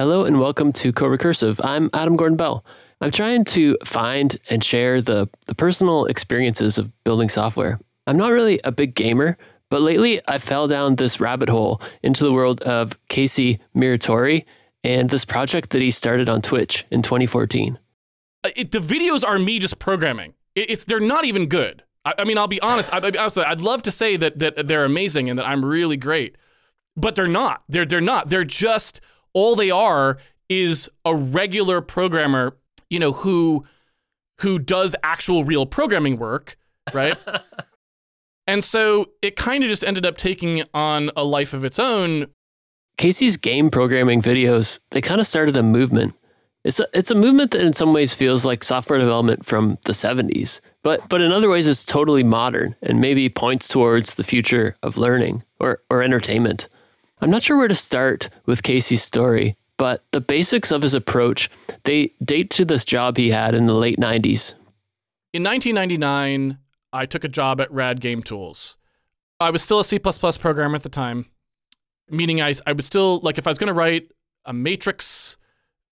Hello and welcome to Co-Recursive. I'm Adam Gordon Bell. I'm trying to find and share the, the personal experiences of building software. I'm not really a big gamer, but lately I fell down this rabbit hole into the world of Casey Muratori and this project that he started on Twitch in 2014. Uh, It, the videos are me just programming. It, it's they're not even good. I, I mean, I'll be honest. I. I'd love to say that that they're amazing and that I'm really great, but they're not. They're they're not. They're just all they are is a regular programmer, you know, who who does actual real programming work, right? and so it kind of just ended up taking on a life of its own. Casey's game programming videos, they kind of started a movement. It's a, it's a movement that in some ways feels like software development from the 70s, but but in other ways it's totally modern and maybe points towards the future of learning or, or entertainment. I'm not sure where to start with Casey's story, but the basics of his approach, they date to this job he had in the late 90s. In 1999, I took a job at Rad Game Tools. I was still a C++ programmer at the time, meaning I, I would still, like, if I was going to write a matrix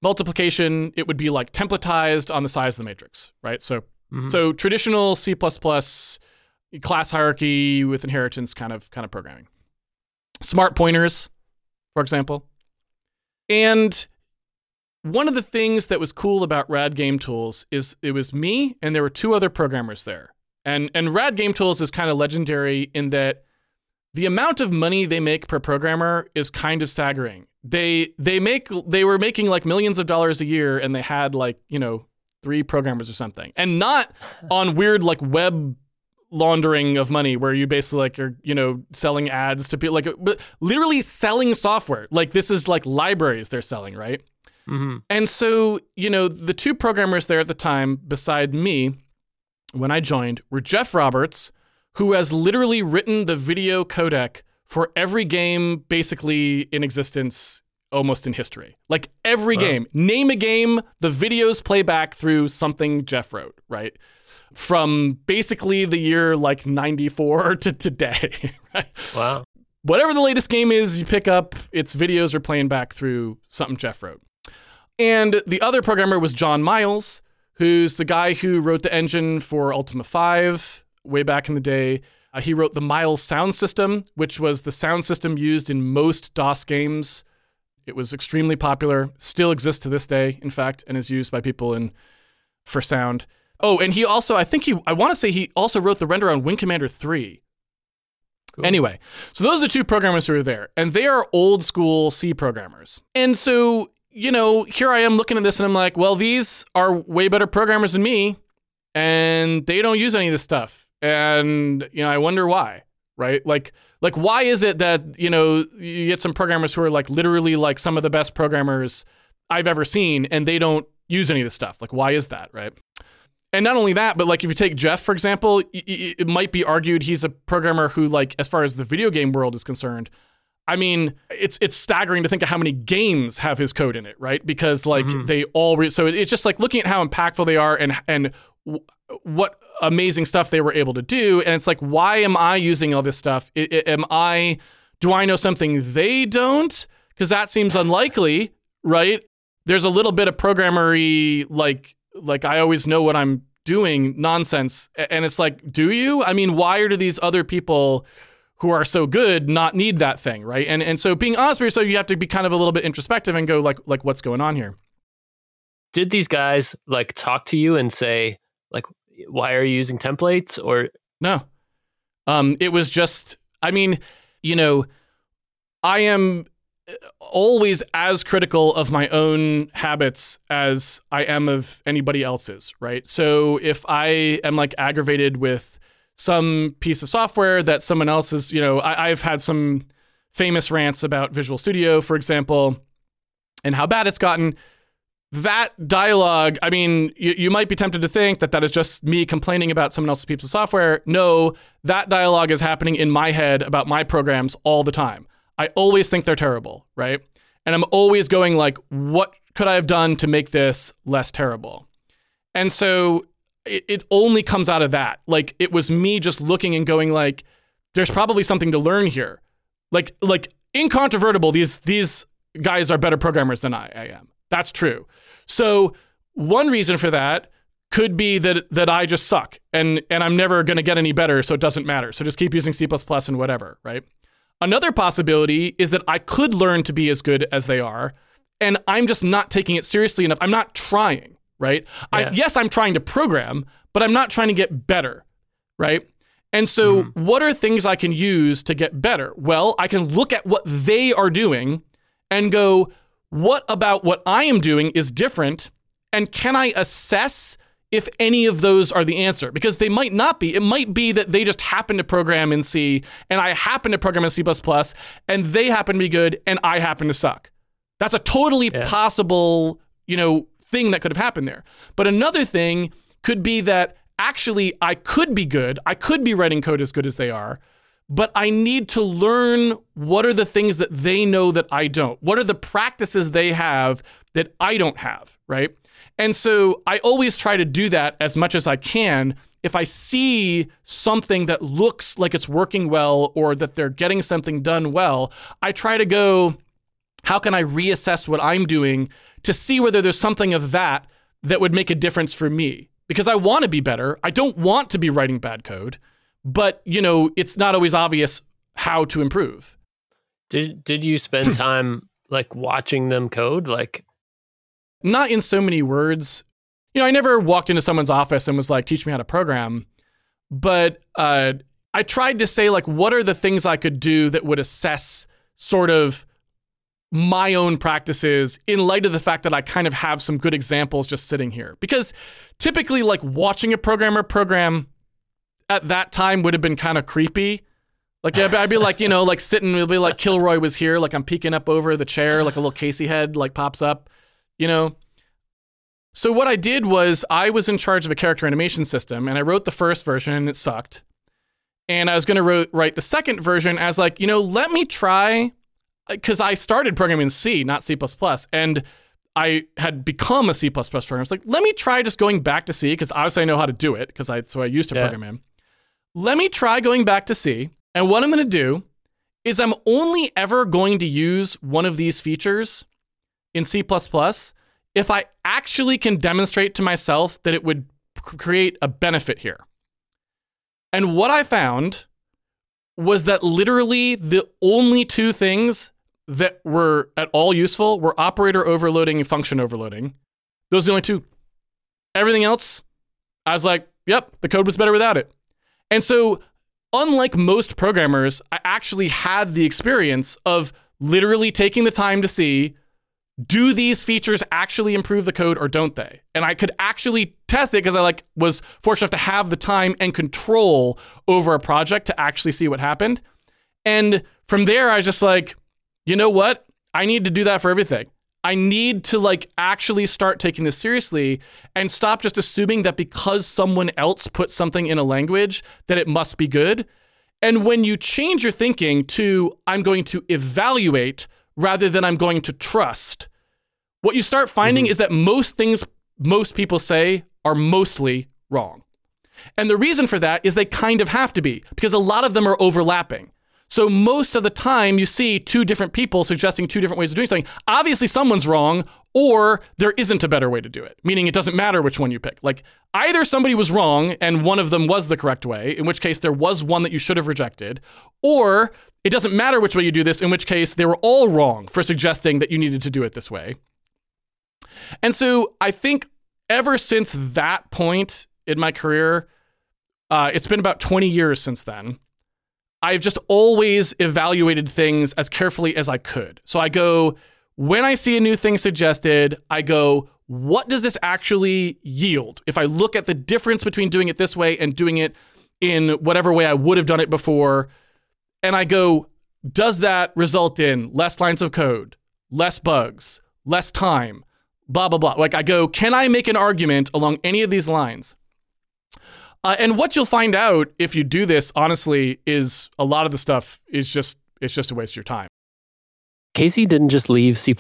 multiplication, it would be like templatized on the size of the matrix, right? So, mm-hmm. so traditional C++ class hierarchy with inheritance kind of kind of programming. Smart pointers, for example. And one of the things that was cool about Rad Game Tools is it was me and there were two other programmers there. And and Rad Game Tools is kind of legendary in that the amount of money they make per programmer is kind of staggering. They they make they were making like millions of dollars a year and they had like, you know, three programmers or something. And not on weird like web laundering of money where you basically like you're, you know, selling ads to people like but literally selling software. Like this is like libraries they're selling, right? Mm-hmm. And so, you know, the two programmers there at the time, beside me, when I joined, were Jeff Roberts, who has literally written the video codec for every game basically in existence almost in history. Like every Wow. game. Name a game, the videos play back through something Jeff wrote, right? From basically the year like 94 to today, right? Wow. whatever the latest game is you pick up, its videos are playing back through something Jeff wrote. And the other programmer was John Miles, who's the guy who wrote the engine for Ultima 5 way back in the day. Uh, he wrote the Miles sound system, which was the sound system used in most DOS games. It was extremely popular, still exists to this day, in fact, and is used by people in for sound. Oh, and he also, I think he, I want to say he also wrote the render on Wing Commander 3. Cool. Anyway, so those are two programmers who are there, and they are old school C programmers. And so, you know, here I am looking at this and I'm like, well, these are way better programmers than me, and they don't use any of this stuff. And, you know, I wonder why, right? Like, like why is it that, you know, you get some programmers who are like literally like some of the best programmers I've ever seen, and they don't use any of this stuff? Like, why is that, right? And not only that, but like if you take Jeff, for example, it might be argued he's a programmer who, like, as far as the video game world is concerned, I mean, it's it's staggering to think of how many games have his code in it, right? Because like Mhm. they all, re- so it's just like looking at how impactful they are and and w- what amazing stuff they were able to do, and it's like, why am I using all this stuff? I, I- am I? Do I know something they don't? Because that seems unlikely, right? There's a little bit of programmery like like I always know what I'm doing nonsense. And it's like, do you? I mean, why do these other people who are so good not need that thing, right? And and so being honest with yourself, you have to be kind of a little bit introspective and go like like what's going on here. Did these guys like talk to you and say like why are you using templates or No. Um, it was just, I mean, you know, I am always as critical of my own habits as I am of anybody else's, right? So if I am like aggravated with some piece of software that someone else is, you know, I, I've had some famous rants about Visual Studio, for example, and how bad it's gotten that dialogue, I mean, you, you might be tempted to think that that is just me complaining about someone else's piece of software. No, that dialogue is happening in my head about my programs all the time. I always think they're terrible, right? And I'm always going like, what could I have done to make this less terrible? And so it, it only comes out of that. Like it was me just looking and going like, there's probably something to learn here. Like like incontrovertible, these these guys are better programmers than I, I am. That's true. So one reason for that could be that that I just suck and and I'm never going to get any better, so it doesn't matter. So just keep using C++ and whatever, right? Another possibility is that I could learn to be as good as they are, and I'm just not taking it seriously enough. I'm not trying, right? Yeah. I, yes, I'm trying to program, but I'm not trying to get better, right? And so, mm-hmm. what are things I can use to get better? Well, I can look at what they are doing and go, what about what I am doing is different? And can I assess if any of those are the answer? Because they might not be. It might be that they just happen to program in C and I happen to program in C and they happen to be good and I happen to suck. That's a totally yeah. possible, you know, thing that could have happened there. But another thing could be that actually I could be good. I could be writing code as good as they are, but I need to learn what are the things that they know that I don't. What are the practices they have that I don't have, right? And so I always try to do that as much as I can. If I see something that looks like it's working well or that they're getting something done well, I try to go, how can I reassess what I'm doing to see whether there's something of that that would make a difference for me? because I want to be better. I don't want to be writing bad code, but you know, it's not always obvious how to improve. Did did you spend time like watching them code like not in so many words. You know, I never walked into someone's office and was like, "Teach me how to program." But uh, I tried to say like what are the things I could do that would assess sort of my own practices in light of the fact that I kind of have some good examples just sitting here. Because typically, like watching a programmer program at that time would have been kind of creepy. Like I'd be like, you know, like sitting, it'll be like Kilroy was here, like I'm peeking up over the chair, like a little Casey head like pops up, you know. So what I did was I was in charge of a character animation system, and I wrote the first version, and it sucked. And I was going to write the second version as like, you know, let me try uh, because I started programming in C, not C++, and I had become a C++ programmer. I was like, let me try just going back to C because obviously I know how to do it because I so I used to yeah. program in. Let me try going back to C, and what I'm going to do is I'm only ever going to use one of these features in C++ if I actually can demonstrate to myself that it would create a benefit here. And what I found was that literally the only two things that were at all useful were operator overloading and function overloading. Those are the only two. Everything else, I was like, yep, the code was better without it. And so, unlike most programmers, I actually had the experience of literally taking the time to see do these features actually improve the code or don't they? And I could actually test it because I like was fortunate enough to have the time and control over a project to actually see what happened. And from there, I was just like, you know what? I need to do that for everything. I need to like actually start taking this seriously and stop just assuming that because someone else put something in a language that it must be good. And when you change your thinking to I'm going to evaluate rather than I'm going to trust, what you start finding mm-hmm. is that most things most people say are mostly wrong. And the reason for that is they kind of have to be because a lot of them are overlapping. So most of the time, you see two different people suggesting two different ways of doing something. Obviously, someone's wrong, or there isn't a better way to do it, meaning it doesn't matter which one you pick. Like either somebody was wrong and one of them was the correct way, in which case there was one that you should have rejected, or it doesn't matter which way you do this, in which case they were all wrong for suggesting that you needed to do it this way. And so I think ever since that point in my career, uh, it's been about 20 years since then. I've just always evaluated things as carefully as I could. So I go, when I see a new thing suggested, I go, what does this actually yield? If I look at the difference between doing it this way and doing it in whatever way I would have done it before, and I go, does that result in less lines of code, less bugs, less time, blah, blah, blah? Like I go, can I make an argument along any of these lines? Uh, and what you'll find out if you do this, honestly, is a lot of the stuff is just it's just a waste of your time. Casey didn't just leave C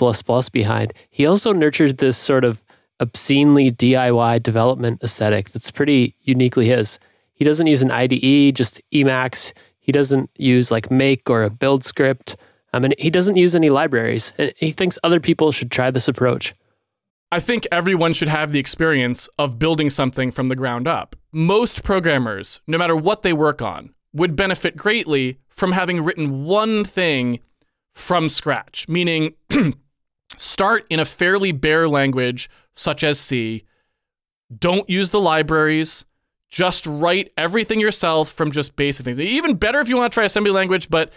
behind. He also nurtured this sort of obscenely DIY development aesthetic that's pretty uniquely his. He doesn't use an IDE, just Emacs. He doesn't use like make or a build script. I mean, he doesn't use any libraries, and he thinks other people should try this approach. I think everyone should have the experience of building something from the ground up. Most programmers, no matter what they work on, would benefit greatly from having written one thing from scratch, meaning start in a fairly bare language such as C. Don't use the libraries. Just write everything yourself from just basic things. Even better if you want to try assembly language, but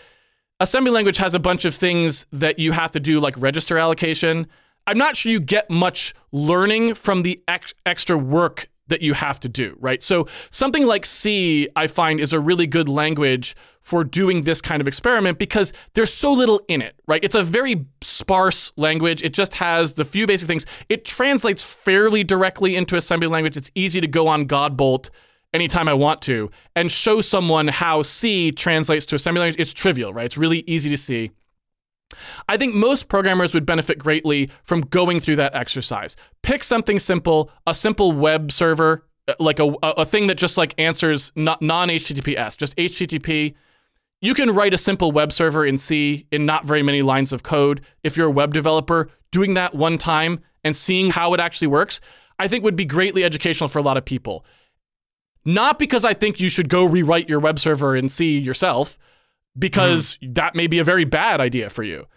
assembly language has a bunch of things that you have to do, like register allocation. I'm not sure you get much learning from the ex- extra work that you have to do, right? So something like C, I find, is a really good language for doing this kind of experiment because there's so little in it, right? It's a very sparse language. It just has the few basic things. It translates fairly directly into assembly language. It's easy to go on Godbolt anytime I want to and show someone how C translates to assembly language. It's trivial, right? It's really easy to see. I think most programmers would benefit greatly from going through that exercise. Pick something simple, a simple web server, uh, like a, a thing that just like answers non HTTPS, just HTTP. You can write a simple web server in C in not very many lines of code. If you're a web developer, doing that one time and seeing how it actually works, I think would be greatly educational for a lot of people. Not because I think you should go rewrite your web server in C yourself, because mm. that may be a very bad idea for you.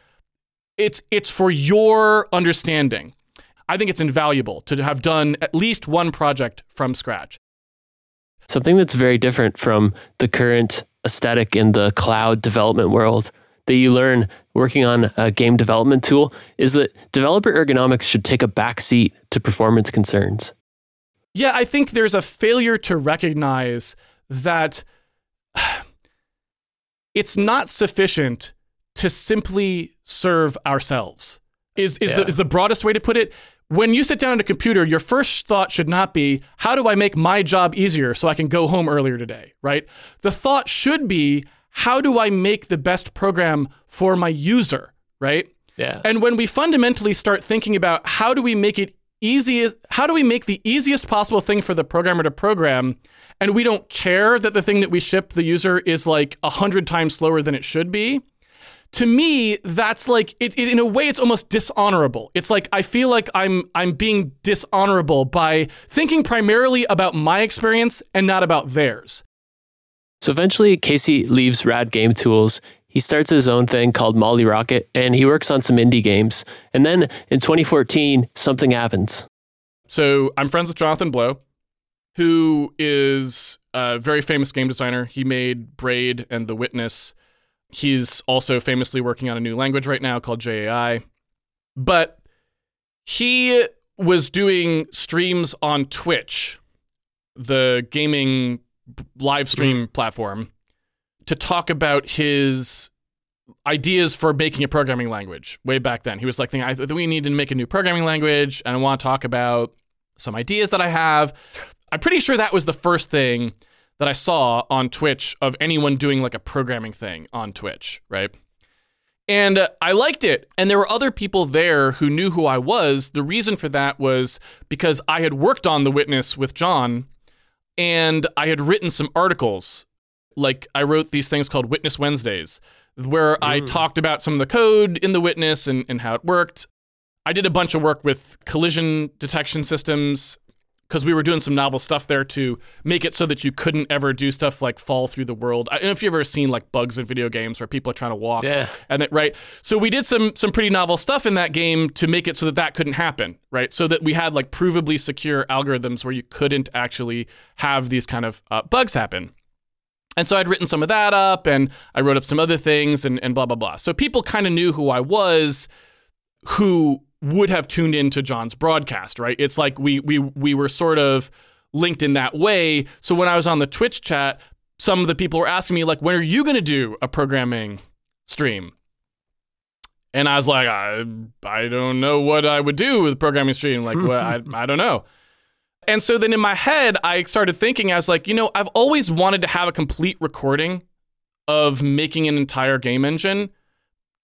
It's it's for your understanding. I think it's invaluable to have done at least one project from scratch. Something that's very different from the current aesthetic in the cloud development world that you learn working on a game development tool is that developer ergonomics should take a backseat to performance concerns. Yeah, I think there's a failure to recognize that it's not sufficient to simply serve ourselves. Is is yeah. the is the broadest way to put it? When you sit down at a computer, your first thought should not be, how do I make my job easier so I can go home earlier today, right? The thought should be, how do I make the best program for my user, right? Yeah. And when we fundamentally start thinking about how do we make it easiest how do we make the easiest possible thing for the programmer to program? And we don't care that the thing that we ship the user is like a hundred times slower than it should be. To me that's like it, it, in a way it's almost dishonorable. It's like i feel like i'm i'm being dishonorable by thinking primarily about my experience and not about theirs. So eventually casey leaves rad game tools he starts his own thing called Molly Rocket and he works on some indie games. And then in 2014, something happens. So I'm friends with Jonathan Blow, who is a very famous game designer. He made Braid and The Witness. He's also famously working on a new language right now called JAI. But he was doing streams on Twitch, the gaming live stream mm. platform to talk about his ideas for making a programming language way back then. He was like, I we need to make a new programming language, and I want to talk about some ideas that I have. I'm pretty sure that was the first thing that I saw on Twitch of anyone doing like a programming thing on Twitch, right? And uh, I liked it. And there were other people there who knew who I was. The reason for that was because I had worked on The Witness with John and I had written some articles like I wrote these things called Witness Wednesdays, where I mm. talked about some of the code in the witness and, and how it worked. I did a bunch of work with collision detection systems because we were doing some novel stuff there to make it so that you couldn't ever do stuff like fall through the world. I don't know if you've ever seen like bugs in video games where people are trying to walk. Yeah. And that, right. So we did some some pretty novel stuff in that game to make it so that that couldn't happen, right? So that we had like provably secure algorithms where you couldn't actually have these kind of uh, bugs happen. And so I'd written some of that up and I wrote up some other things and, and blah, blah, blah. So people kind of knew who I was who would have tuned into John's broadcast, right? It's like we we we were sort of linked in that way. So when I was on the Twitch chat, some of the people were asking me like, "When are you going to do a programming stream?" And I was like, "I I don't know what I would do with a programming stream. Like, well, I I don't know." And so then in my head, I started thinking, I was like, you know, I've always wanted to have a complete recording of making an entire game engine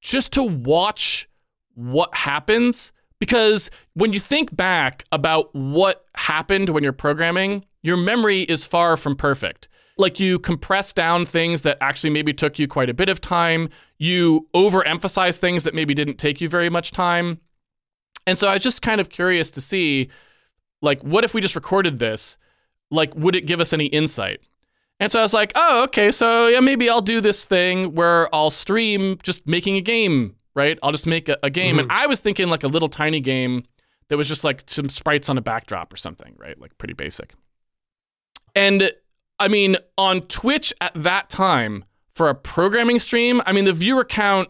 just to watch what happens. Because when you think back about what happened when you're programming, your memory is far from perfect. like you compress down things that actually maybe took you quite a bit of time. You overemphasize things that maybe didn't take you very much time. And so I was just kind of curious to see like what if we just recorded this? Like would it give us any insight? And so I was like, "Oh, okay, so yeah, maybe I'll do this thing where I'll stream just making a game, right? I'll just make a, a game." Mhm. And I was thinking like a little tiny game that was just like some sprites on a backdrop or something, right? Like pretty basic. And I mean, on Twitch at that time for a programming stream, I mean, the viewer count,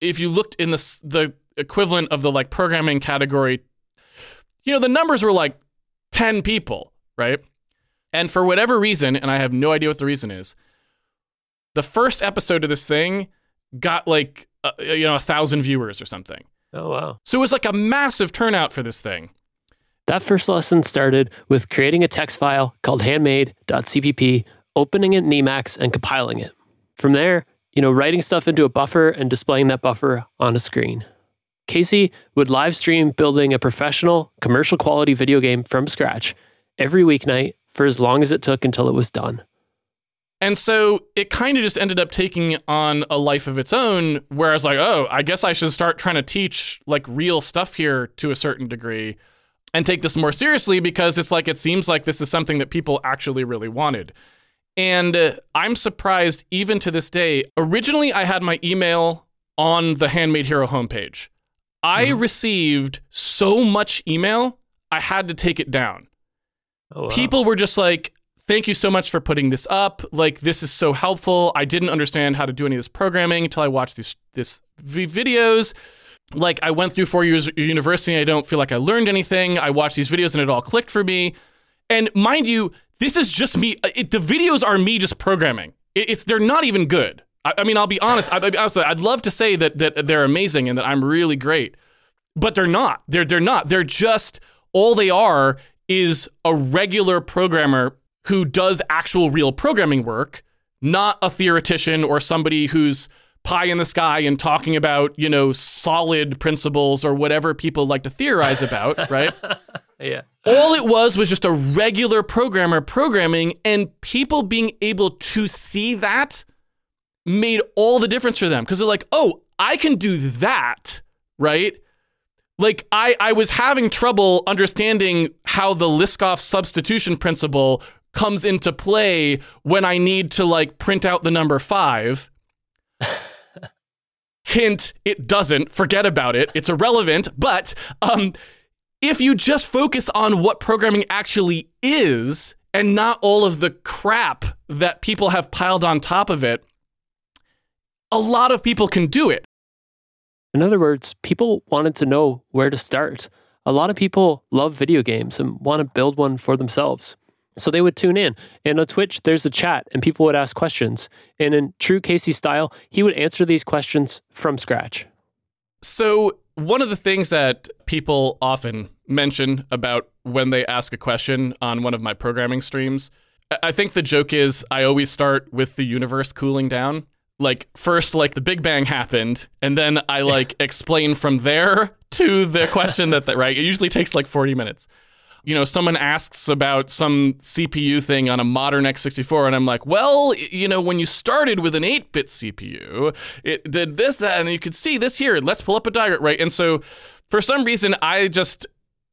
if you looked in the the equivalent of the like programming category, you know, the numbers were like 10 people, right? And for whatever reason, and I have no idea what the reason is, the first episode of this thing got like, uh, you know, a thousand viewers or something. Oh, wow. So it was like a massive turnout for this thing. That first lesson started with creating a text file called handmade.cpp, opening it in Emacs, and compiling it. From there, you know, writing stuff into a buffer and displaying that buffer on a screen. Casey would live stream building a professional, commercial quality video game from scratch every weeknight for as long as it took until it was done. And so it kind of just ended up taking on a life of its own, where I was like, oh, I guess I should start trying to teach like real stuff here to a certain degree and take this more seriously because it's like it seems like this is something that people actually really wanted. And uh, I'm surprised even to this day. Originally, I had my email on the Handmade Hero homepage. I Mhm. received so much email, I had to take it down. Oh, wow. people were just like thank you so much for putting this up. Like this is so helpful. I didn't understand how to do any of this programming until i watched these this v- videos. Like i went through four years of university and i don't feel like i learned anything. I watched these videos and it all clicked for me. And mind you this is just me it, the videos are me just programming. It, it's they're not even good i, I mean i'll be honest I, I, i'd love to say that that they're amazing and that i'm really great but they're not. They're they're not. They're just all they are is a regular programmer who does actual real programming work, not a theoretician or somebody who's pie in the sky and talking about, you know, solid principles or whatever people like to theorize about, right? yeah. all it was was just a regular programmer programming and people being able to see that made all the difference for them. Because they're like oh i can do that right? Like I, I was having trouble understanding how the liskov substitution principle comes into play when i need to like print out the number five. Hint it doesn't. Forget about it. It's irrelevant. But um if you just focus on what programming actually is and not all of the crap that people have piled on top of it, a lot of people can do it. In other words, people wanted to know where to start. A lot of people love video games and want to build one for themselves. So they would tune in. And on Twitch, there's a chat and people would ask questions. And in true Casey style, he would answer these questions from scratch. So, one of the things that people often mention about when they ask a question on one of my programming streams, I- I think the joke is I always start with the universe cooling down. Like, first, like the Big Bang happened, and then I like explain from there to the question that, that, right? It usually takes like 40 minutes. You know, someone asks about some CPU thing on a modern x64, and I'm like, well, you know, when you started with an 8 bit CPU, it did this, that, and you could see this here. Let's pull up a diagram, right? And so for some reason, I just,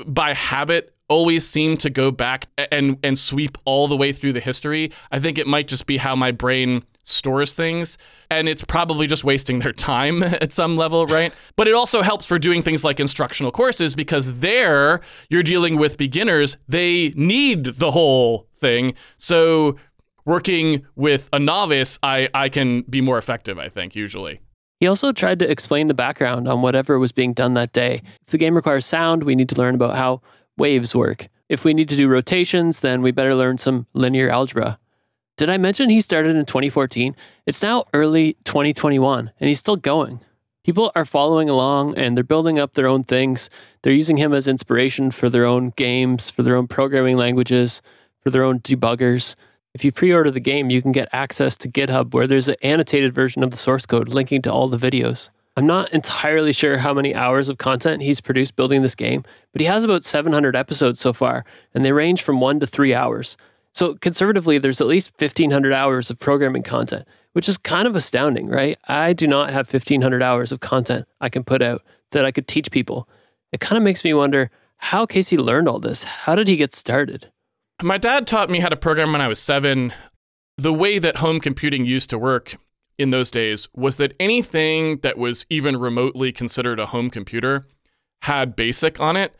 by habit, always seem to go back and, and sweep all the way through the history. I think it might just be how my brain stores things. And it's probably just wasting their time at some level, right? But it also helps for doing things like instructional courses because there you're dealing with beginners. They need the whole thing. So working with a novice, I, I can be more effective, I think, usually. He also tried to explain the background on whatever was being done that day. If the game requires sound, we need to learn about how waves work. If we need to do rotations, then we better learn some linear algebra. Did I mention he started in 2014? It's now early 2021 and he's still going. People are following along and they're building up their own things. They're using him as inspiration for their own games, for their own programming languages, for their own debuggers. If you pre order the game, you can get access to GitHub where there's an annotated version of the source code linking to all the videos. I'm not entirely sure how many hours of content he's produced building this game, but he has about 700 episodes so far, and they range from one to three hours. So conservatively, there's at least 1,500 hours of programming content, which is kind of astounding, right? I do not have 1,500 hours of content I can put out that I could teach people. It kind of makes me wonder how Casey learned all this. How did he get started? My dad taught me how to program when I was seven. The way that home computing used to work in those days was that anything that was even remotely considered a home computer had BASIC on it.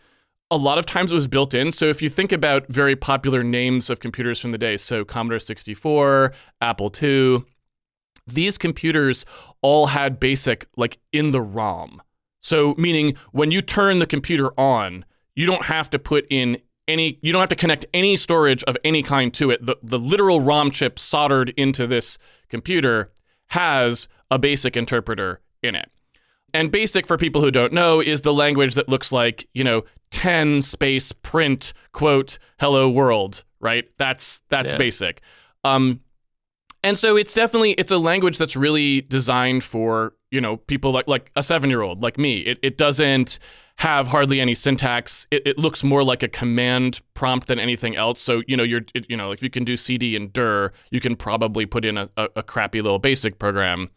A lot of times it was built in. So if you think about very popular names of computers from the day, so Commodore 64, Apple II, these computers all had BASIC like in the ROM. So meaning when you turn the computer on, you don't have to put in any you don't have to connect any storage of any kind to it. The the literal ROM chip soldered into this computer has a basic interpreter in it. And basic for people who don't know is the language that looks like, you know, 10 space print quote hello world, right? That's that's Yeah. basic. Um and so it's definitely it's a language that's really designed for, you know, people like like a 7-year-old like me. It it doesn't have hardly any syntax. It, it looks more like a command prompt than anything else. So you know, you're it, you know, if you can do CD and dir, you can probably put in a, a, a crappy little basic program.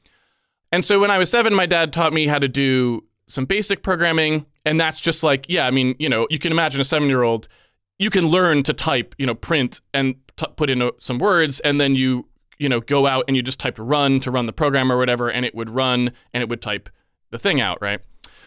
And so when I was seven, my dad taught me how to do some basic programming, and that's just like, yeah, I mean, you know, you can imagine a seven-year-old, you can learn to type, you know, print and t- put in uh, some words, and then you, you know, go out and you just type run to run the program or whatever, and it would run and it would type the thing out, right?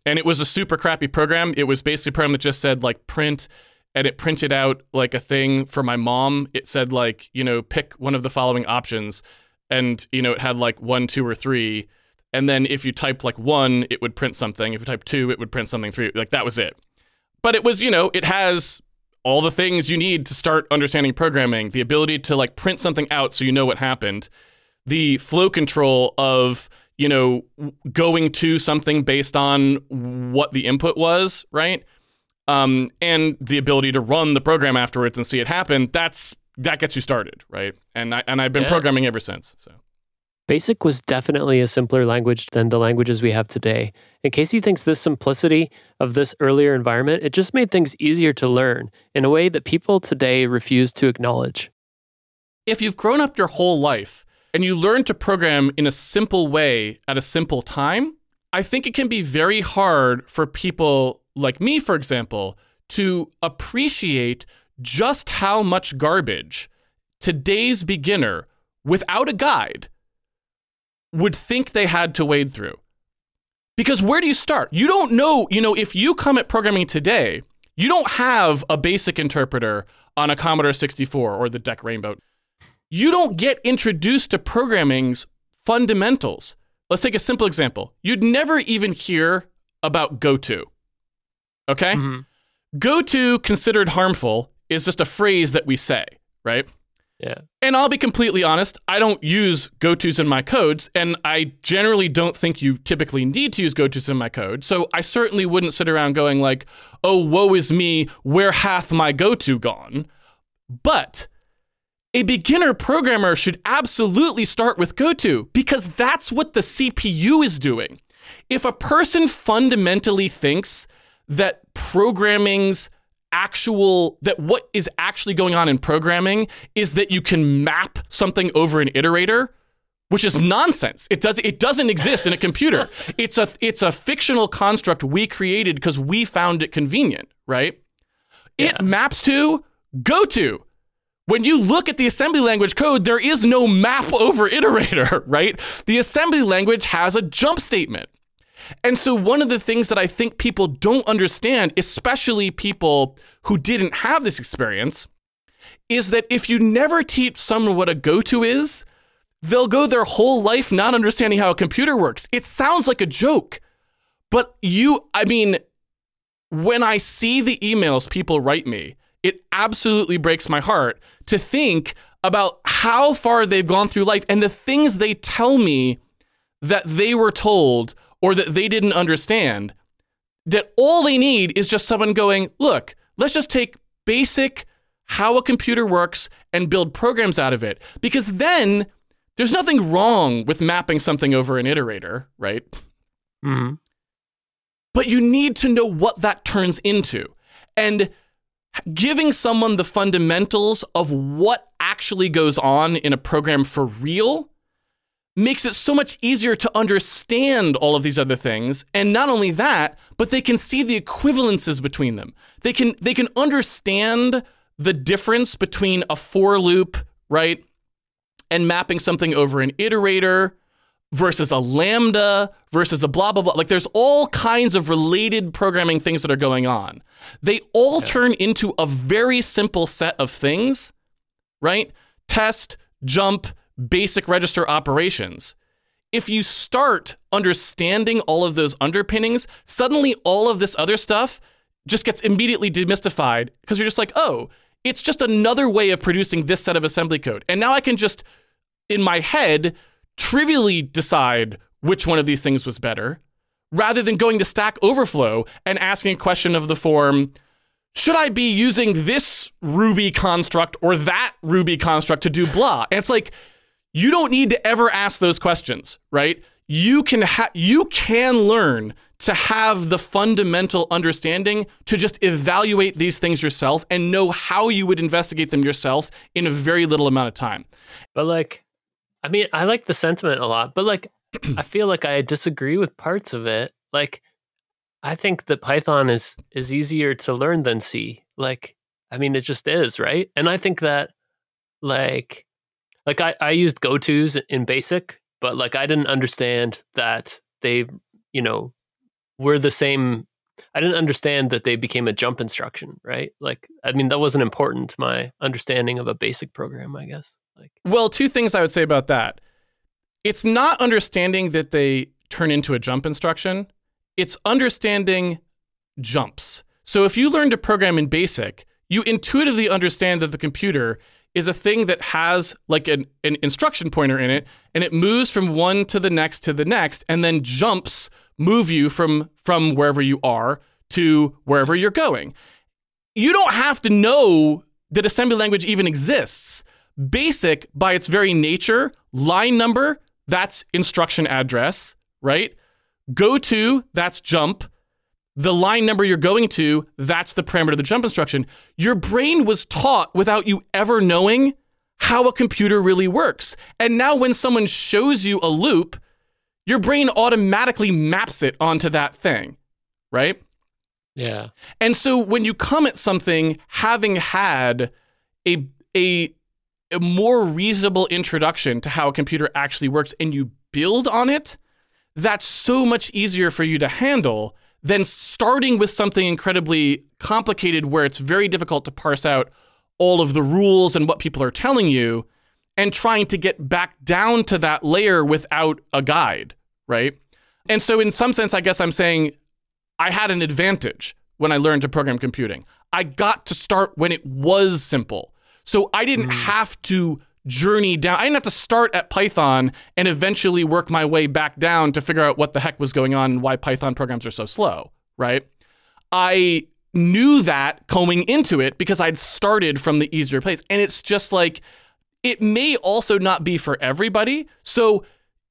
And it was a super crappy program. It was basically a program that just said like print, and it printed out like a thing for my mom. It said like, you know, pick one of the following options, and you know, it had like one, two, or three. And then if you typed like one, it would print something. If you typed two, it would print something three. Like that was it. But it was, you know, it has all the things you need to start understanding programming, the ability to like print something out so you know what happened, the flow control of, you know, going to something based on what the input was, right? Um, and the ability to run the program afterwards and see it happen. That's that gets you started, right? And I and I've been Yeah. programming ever since. So Basic was definitely a simpler language than the languages we have today. And Casey thinks this simplicity of this earlier environment, it just made things easier to learn in a way that people today refuse to acknowledge. if you've grown up your whole life and you learn to program in a simple way at a simple time, I think it can be very hard for people like me, for example, to appreciate just how much garbage today's beginner without a guide would think they had to wade through. Because where do you start? You don't know, you know, if you come at programming today, you don't have a basic interpreter on a Commodore 64 or the DEC Rainbow. You don't get introduced to programming's fundamentals. Let's take a simple example. You'd never even hear about goto. Okay? Mm-hmm. Goto considered harmful is just a phrase that we say, right? Yeah. And I'll be completely honest, I don't use gotos in my codes, and I generally don't think you typically need to use gotos in my code. So I certainly wouldn't sit around going like, "Oh, woe is me, where hath my goto gone?" But a beginner programmer should absolutely start with goto because that's what the CPU is doing. If a person fundamentally thinks that programming's actual that what is actually going on in programming is that you can map something over an iterator which is nonsense. It does it doesn't exist in a computer. It's a it's a fictional construct we created because we found it convenient right? It maps to go to when you look at the assembly language code, there is no map over iterator, right? The assembly language has a jump statement. And so, one of the things that I think people don't understand, especially people who didn't have this experience, is that if you never teach someone what a go to is, they'll go their whole life not understanding how a computer works. It sounds like a joke, but you, I mean, when I see the emails people write me, it absolutely breaks my heart to think about how far they've gone through life and the things they tell me that they were told or that they didn't understand. That all they need is just someone going, look, let's just take basic how a computer works and build programs out of it. Because then there's nothing wrong with mapping something over an iterator, right? hmm but you need to know what that turns into. And giving someone the fundamentals of what actually goes on in a program for real makes it so much easier to understand all of these other things. And not only that but they can see the equivalences between them. They can they can understand the difference between a for loop right and mapping something over an iterator versus a lambda versus a blah blah blah. Like there's all kinds of related programming things that are going on. They all turn into a very simple set of things right? Test jump basic register operations. If you start understanding all of those underpinnings, suddenly all of this other stuff just gets immediately demystified because you're just like, oh, it's just another way of producing this set of assembly code. And now I can just, in my head, trivially decide which one of these things was better rather than going to Stack Overflow and asking a question of the form, should I be using this Ruby construct or that Ruby construct to do blah? And it's like, you don't need to ever ask those questions, right? You can ha- you can learn to have the fundamental understanding to just evaluate these things yourself and know how you would investigate them yourself in a very little amount of time. But like I mean, I like the sentiment a lot, but like I feel like I disagree with parts of it. Like I think that Python is is easier to learn than C. Like I mean, it just is, right? And I think that like like I, I used go-tos in basic, but like I didn't understand that they, you know, were the same. I didn't understand that they became a jump instruction, right? Like, I mean, that wasn't important to my understanding of a basic program, I guess. Like, well, two things I would say about that. It's not understanding that they turn into a jump instruction. It's understanding jumps. So if you learn to program in basic, you intuitively understand that the computer is a thing that has like an, an instruction pointer in it and it moves from one to the next to the next and then jumps move you from from wherever you are to wherever you're going. You don't have to know that assembly language even exists. Basic by its very nature line number that's instruction address right? Go to that's jump the line number you're going to, that's the parameter of the jump instruction. Your brain was taught without you ever knowing how a computer really works. And now when someone shows you a loop, your brain automatically maps it onto that thing, right? Yeah. And so when you come at something having had a a a more reasonable introduction to how a computer actually works and you build on it, that's so much easier for you to handle than starting with something incredibly complicated where it's very difficult to parse out all of the rules and what people are telling you and trying to get back down to that layer without a guide, right? And so, in some sense, I guess I'm saying I had an advantage when I learned to program computing. I got to start when it was simple. So I didn't mm. have to journey down. I didn't have to start at Python and eventually work my way back down to figure out what the heck was going on and why Python programs are so slow, right? I knew that coming into it because I'd started from the easier place. And it's just like, it may also not be for everybody. So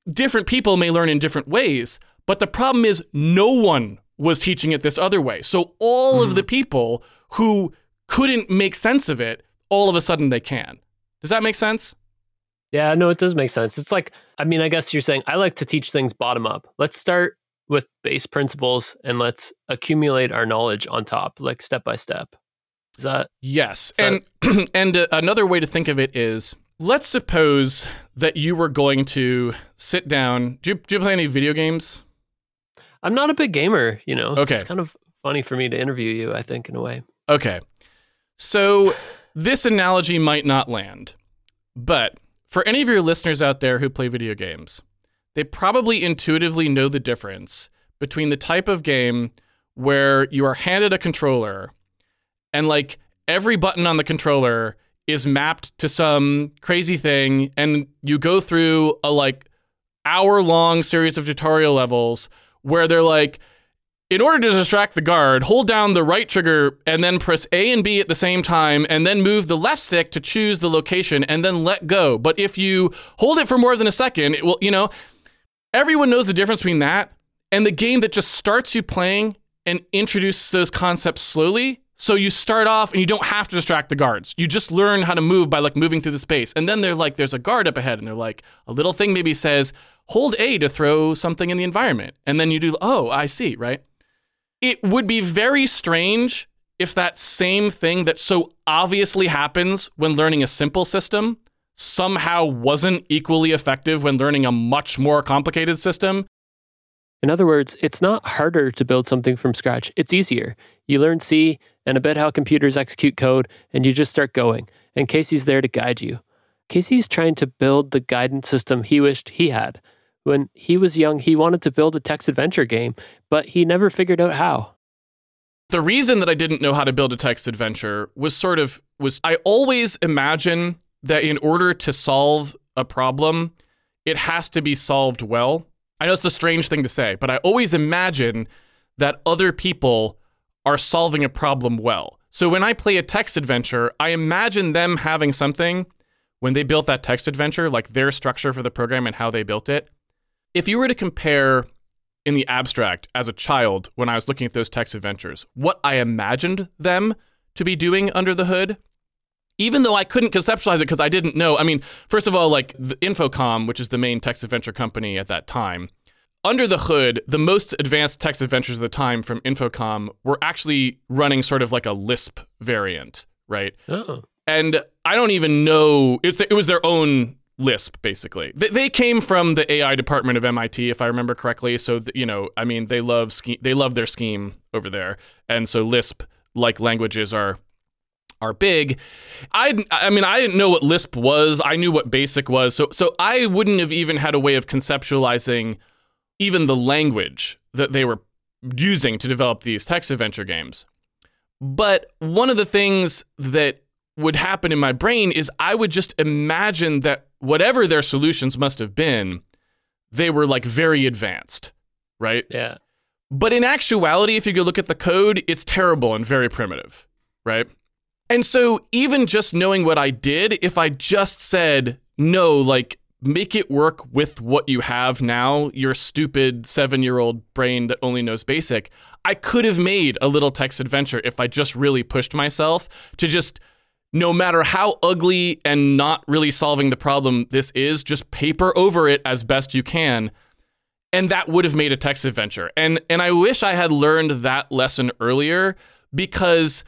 different people may learn in different ways. But the problem is, no one was teaching it this other way. So all mm. of the people who couldn't make sense of it, all of a sudden they can. Does that make sense? Yeah, no, it does make sense. It's like, I mean, I guess you're saying I like to teach things bottom up. Let's start with base principles and let's accumulate our knowledge on top, like step by step. Is that? Yes. Is and that... and uh, another way to think of it is let's suppose that you were going to sit down. Do you, do you play any video games? I'm not a big gamer, you know. Okay. It's kind of funny for me to interview you, I think, in a way. Okay. So this analogy might not land, but for any of your listeners out there who play video games, they probably intuitively know the difference between the type of game where you are handed a controller and like every button on the controller is mapped to some crazy thing and you go through a like hour long series of tutorial levels where they're like in order to distract the guard, hold down the right trigger and then press A and B at the same time, and then move the left stick to choose the location and then let go. But if you hold it for more than a second, it will, you know, everyone knows the difference between that and the game that just starts you playing and introduces those concepts slowly So you start off and you don't have to distract the guards. You just learn how to move by like moving through the space. And then they're like, there's a guard up ahead, and they're like, a little thing maybe says, hold A to throw something in the environment. And then you do, oh, I see, right? It would be very strange if that same thing that so obviously happens when learning a simple system somehow wasn't equally effective when learning a much more complicated system. In other words, it's not harder to build something from scratch, it's easier. You learn C and a bit how computers execute code, and you just start going. And Casey's there to guide you. Casey's trying to build the guidance system he wished he had. When he was young, he wanted to build a text adventure game, but he never figured out how. The reason that I didn't know how to build a text adventure was sort of was I always imagine that in order to solve a problem, it has to be solved well. I know it's a strange thing to say, but I always imagine that other people are solving a problem well. So when I play a text adventure, I imagine them having something when they built that text adventure, like their structure for the program and how they built it. If you were to compare in the abstract as a child when I was looking at those text adventures, what I imagined them to be doing under the hood, even though I couldn't conceptualize it because I didn't know. I mean, first of all, like the Infocom, which is the main text adventure company at that time, under the hood, the most advanced text adventures of the time from Infocom were actually running sort of like a Lisp variant, right? Oh. And I don't even know it's it was their own Lisp basically. They, they came from the AI department of MIT, if I remember correctly. So th- you know, I mean, they love scheme, they love their scheme over there, and so Lisp like languages are are big. I I mean, I didn't know what Lisp was. I knew what BASIC was. So so I wouldn't have even had a way of conceptualizing even the language that they were using to develop these text adventure games. But one of the things that would happen in my brain is I would just imagine that whatever their solutions must have been, they were like very advanced, right? Yeah. But in actuality, if you go look at the code, it's terrible and very primitive, right? And so even just knowing what I did, if I just said, no, like make it work with what you have now, your stupid seven year old brain that only knows basic, I could have made a little text adventure if I just really pushed myself to just, no matter how ugly and not really solving the problem this is, just paper over it as best you can. And that would have made a text adventure. And and I wish I had learned that lesson earlier because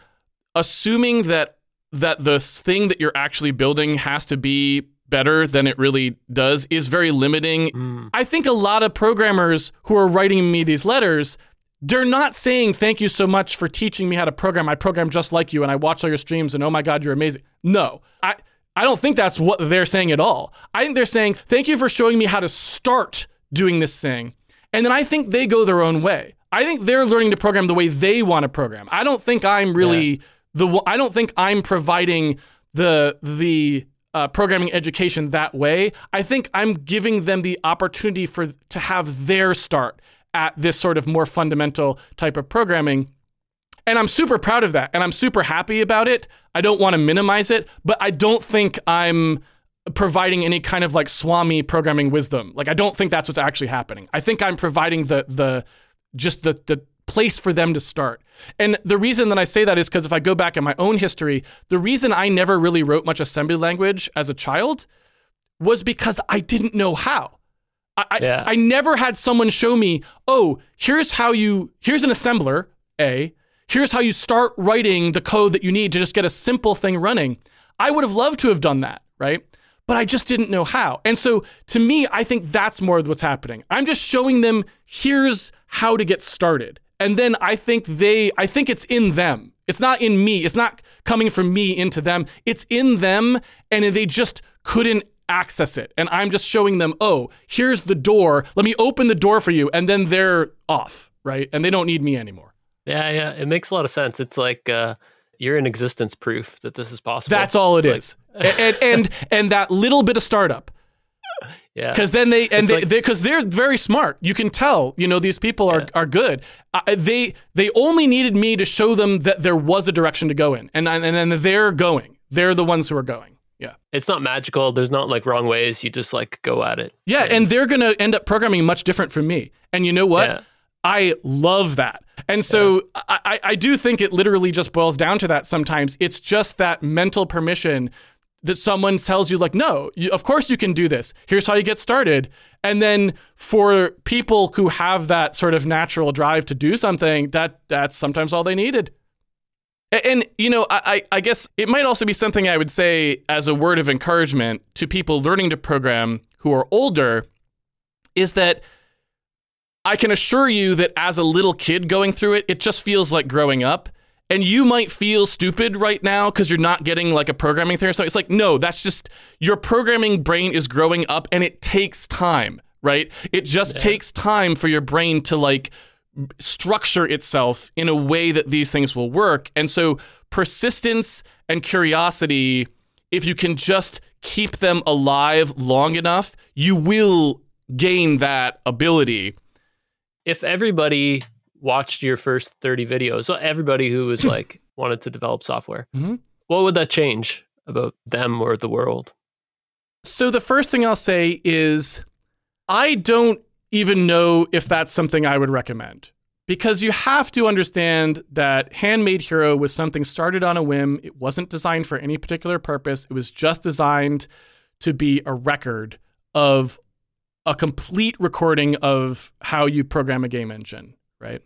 assuming that that the thing that you're actually building has to be better than it really does is very limiting. Mm. I think a lot of programmers who are writing me these letters, they're not saying thank you so much for teaching me how to program. I program just like you and I watch all your streams and oh my god, you're amazing. No. I I don't think that's what they're saying at all. I think they're saying thank you for showing me how to start doing this thing. And then I think they go their own way. I think they're learning to program the way they want to program. I don't think I'm really yeah. the I don't think I'm providing the the uh, programming education that way. I think I'm giving them the opportunity for to have their start at this sort of more fundamental type of programming. And I'm super proud of that and I'm super happy about it. I don't want to minimize it, but I don't think I'm providing any kind of like Swami programming wisdom. Like I don't think that's what's actually happening. I think I'm providing the the just the the place for them to start. And the reason that I say that is because if I go back in my own history, the reason I never really wrote much assembly language as a child was because I didn't know how. I, yeah. I, I never had someone show me, oh, here's how you, here's an assembler, A. Here's how you start writing the code that you need to just get a simple thing running. I would have loved to have done that, right? But I just didn't know how. And so to me, I think that's more of what's happening. I'm just showing them here's how to get started and then I think they I think it's in them. It's not in me. It's not coming from me into them. It's in them and they just couldn't access it. And I'm just showing them, "Oh, here's the door. Let me open the door for you." And then they're off, right? And they don't need me anymore. Yeah, yeah, it makes a lot of sense. It's like uh you're an existence proof that this is possible. That's all it it's is. Like... and, and and that little bit of startup yeah. Because then they and it's they because like, they, are very smart. You can tell. You know these people are yeah. are good. Uh, they they only needed me to show them that there was a direction to go in, and and then they're going. They're the ones who are going. Yeah. It's not magical. There's not like wrong ways. You just like go at it. Yeah, and, and they're gonna end up programming much different from me. And you know what? Yeah. I love that. And so yeah. I, I do think it literally just boils down to that sometimes. It's just that mental permission that someone tells you, like, no, you, of course you can do this. Here's how you get started. And then for people who have that sort of natural drive to do something, that that's sometimes all they needed. And, you know, I, I guess it might also be something I would say as a word of encouragement to people learning to program who are older is that I can assure you that as a little kid going through it, it just feels like growing up. And you might feel stupid right now because you're not getting like a programming thing or something. It's like, no, that's just your programming brain is growing up and it takes time, right? It just yeah. takes time for your brain to like structure itself in a way that these things will work. And so persistence and curiosity, if you can just keep them alive long enough, you will gain that ability if everybody watched your first 30 videos, so everybody who was like wanted to develop software, mm-hmm. what would that change about them or the world? So the first thing I'll say is I don't even know if that's something I would recommend. Because you have to understand that Handmade Hero was something started on a whim. It wasn't designed for any particular purpose. It was just designed to be a record of a complete recording of how you program a game engine, right?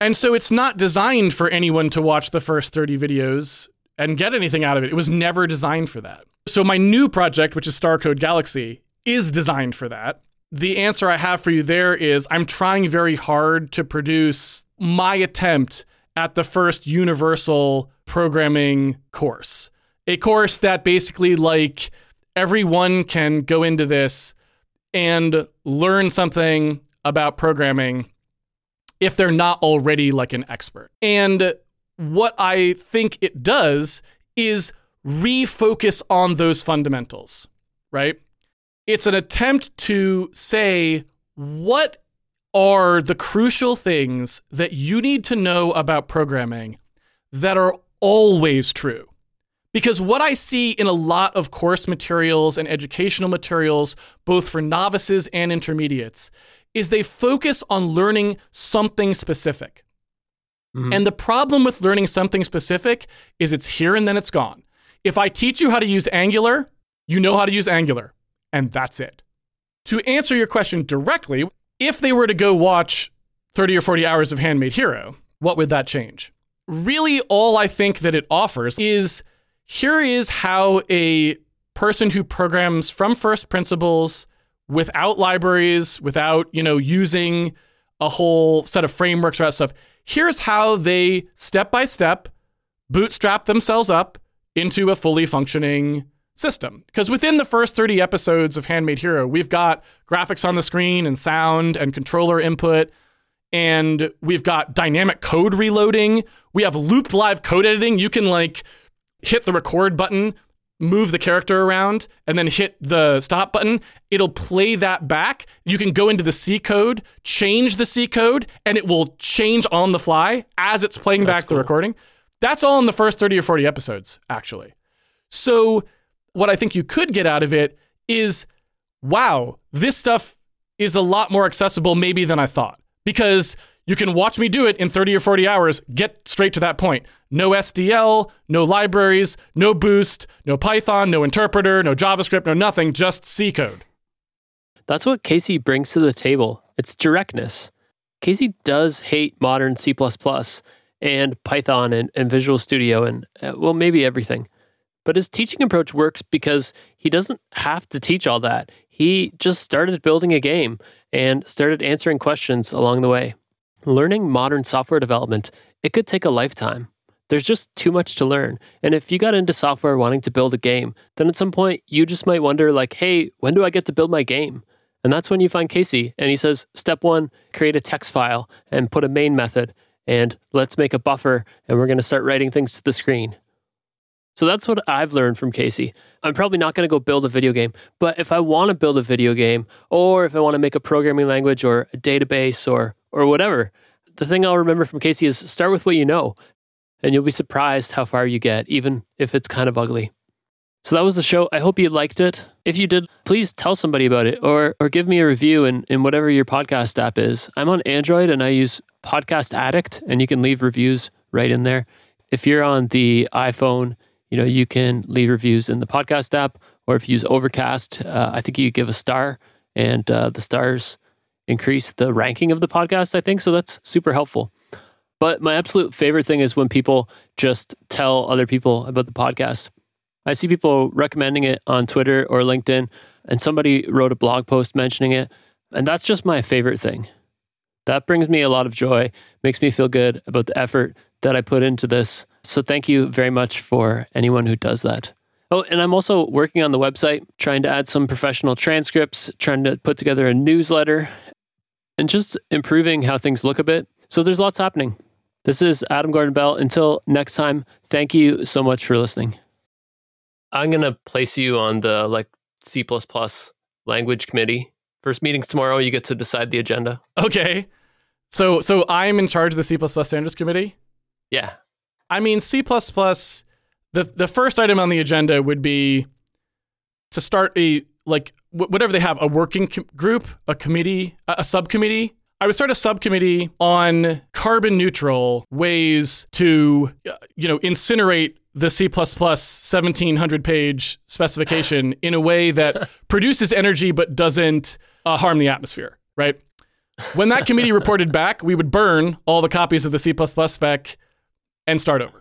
And so it's not designed for anyone to watch the first 30 videos and get anything out of it. It was never designed for that. So my new project, which is Star Code Galaxy, is designed for that. The answer I have for you there is I'm trying very hard to produce my attempt at the first universal programming course. A course that basically like everyone can go into this and learn something about programming if they're not already like an expert. And what I think it does is refocus on those fundamentals, right? It's an attempt to say, what are the crucial things that you need to know about programming that are always true? Because what I see in a lot of course materials and educational materials, both for novices and intermediates, is they focus on learning something specific. Mm-hmm. And the problem with learning something specific is it's here and then it's gone. If I teach you how to use Angular, you know how to use Angular, and that's it. To answer your question directly, if they were to go watch 30 or 40 hours of Handmade Hero, what would that change? Really, all I think that it offers is here is how a person who programs from first principles without libraries, without, you know, using a whole set of frameworks or that stuff, here's how they step by step bootstrap themselves up into a fully functioning system. Because within the first 30 episodes of Handmade Hero, we've got graphics on the screen and sound and controller input. And we've got dynamic code reloading. We have looped live code editing. You can like hit the record button, move the character around, and then hit the stop button, it'll play that back. You can go into the C code, change the C code, and it will change on the fly as it's playing That's back cool. the recording. That's all in the first 30 or 40 episodes, actually. So, what I think you could get out of it is wow, this stuff is a lot more accessible, maybe, than I thought. Because you can watch me do it in 30 or 40 hours, get straight to that point. No SDL, no libraries, no boost, no Python, no interpreter, no JavaScript, no nothing, just C code. That's what Casey brings to the table. It's directness. Casey does hate modern C and Python and, and Visual Studio and, uh, well, maybe everything. But his teaching approach works because he doesn't have to teach all that. He just started building a game and started answering questions along the way. Learning modern software development, it could take a lifetime. There's just too much to learn. And if you got into software wanting to build a game, then at some point you just might wonder like, "Hey, when do I get to build my game?" And that's when you find Casey and he says, "Step 1, create a text file and put a main method and let's make a buffer and we're going to start writing things to the screen." So that's what I've learned from Casey. I'm probably not going to go build a video game, but if I want to build a video game or if I want to make a programming language or a database or or whatever. The thing I'll remember from Casey is start with what you know, and you'll be surprised how far you get, even if it's kind of ugly. So that was the show. I hope you liked it. If you did, please tell somebody about it or or give me a review in, in whatever your podcast app is. I'm on Android and I use Podcast Addict and you can leave reviews right in there. If you're on the iPhone, you know, you can leave reviews in the podcast app or if you use Overcast, uh, I think you give a star and uh, the stars increase the ranking of the podcast, I think. So that's super helpful. But my absolute favorite thing is when people just tell other people about the podcast. I see people recommending it on Twitter or LinkedIn, and somebody wrote a blog post mentioning it. And that's just my favorite thing. That brings me a lot of joy, makes me feel good about the effort that I put into this. So thank you very much for anyone who does that. Oh, and I'm also working on the website, trying to add some professional transcripts, trying to put together a newsletter, and just improving how things look a bit. So there's lots happening. This is Adam Gordon Bell. Until next time, thank you so much for listening. I'm going to place you on the like C++ language committee. First meetings tomorrow, you get to decide the agenda. Okay. So so I'm in charge of the C++ standards committee. Yeah. I mean C++ the the first item on the agenda would be to start a like whatever they have a working com- group, a committee, a, a subcommittee I would start a subcommittee on carbon neutral ways to, you know, incinerate the C++ 1700 page specification in a way that produces energy but doesn't uh, harm the atmosphere, right? When that committee reported back, we would burn all the copies of the C++ spec and start over.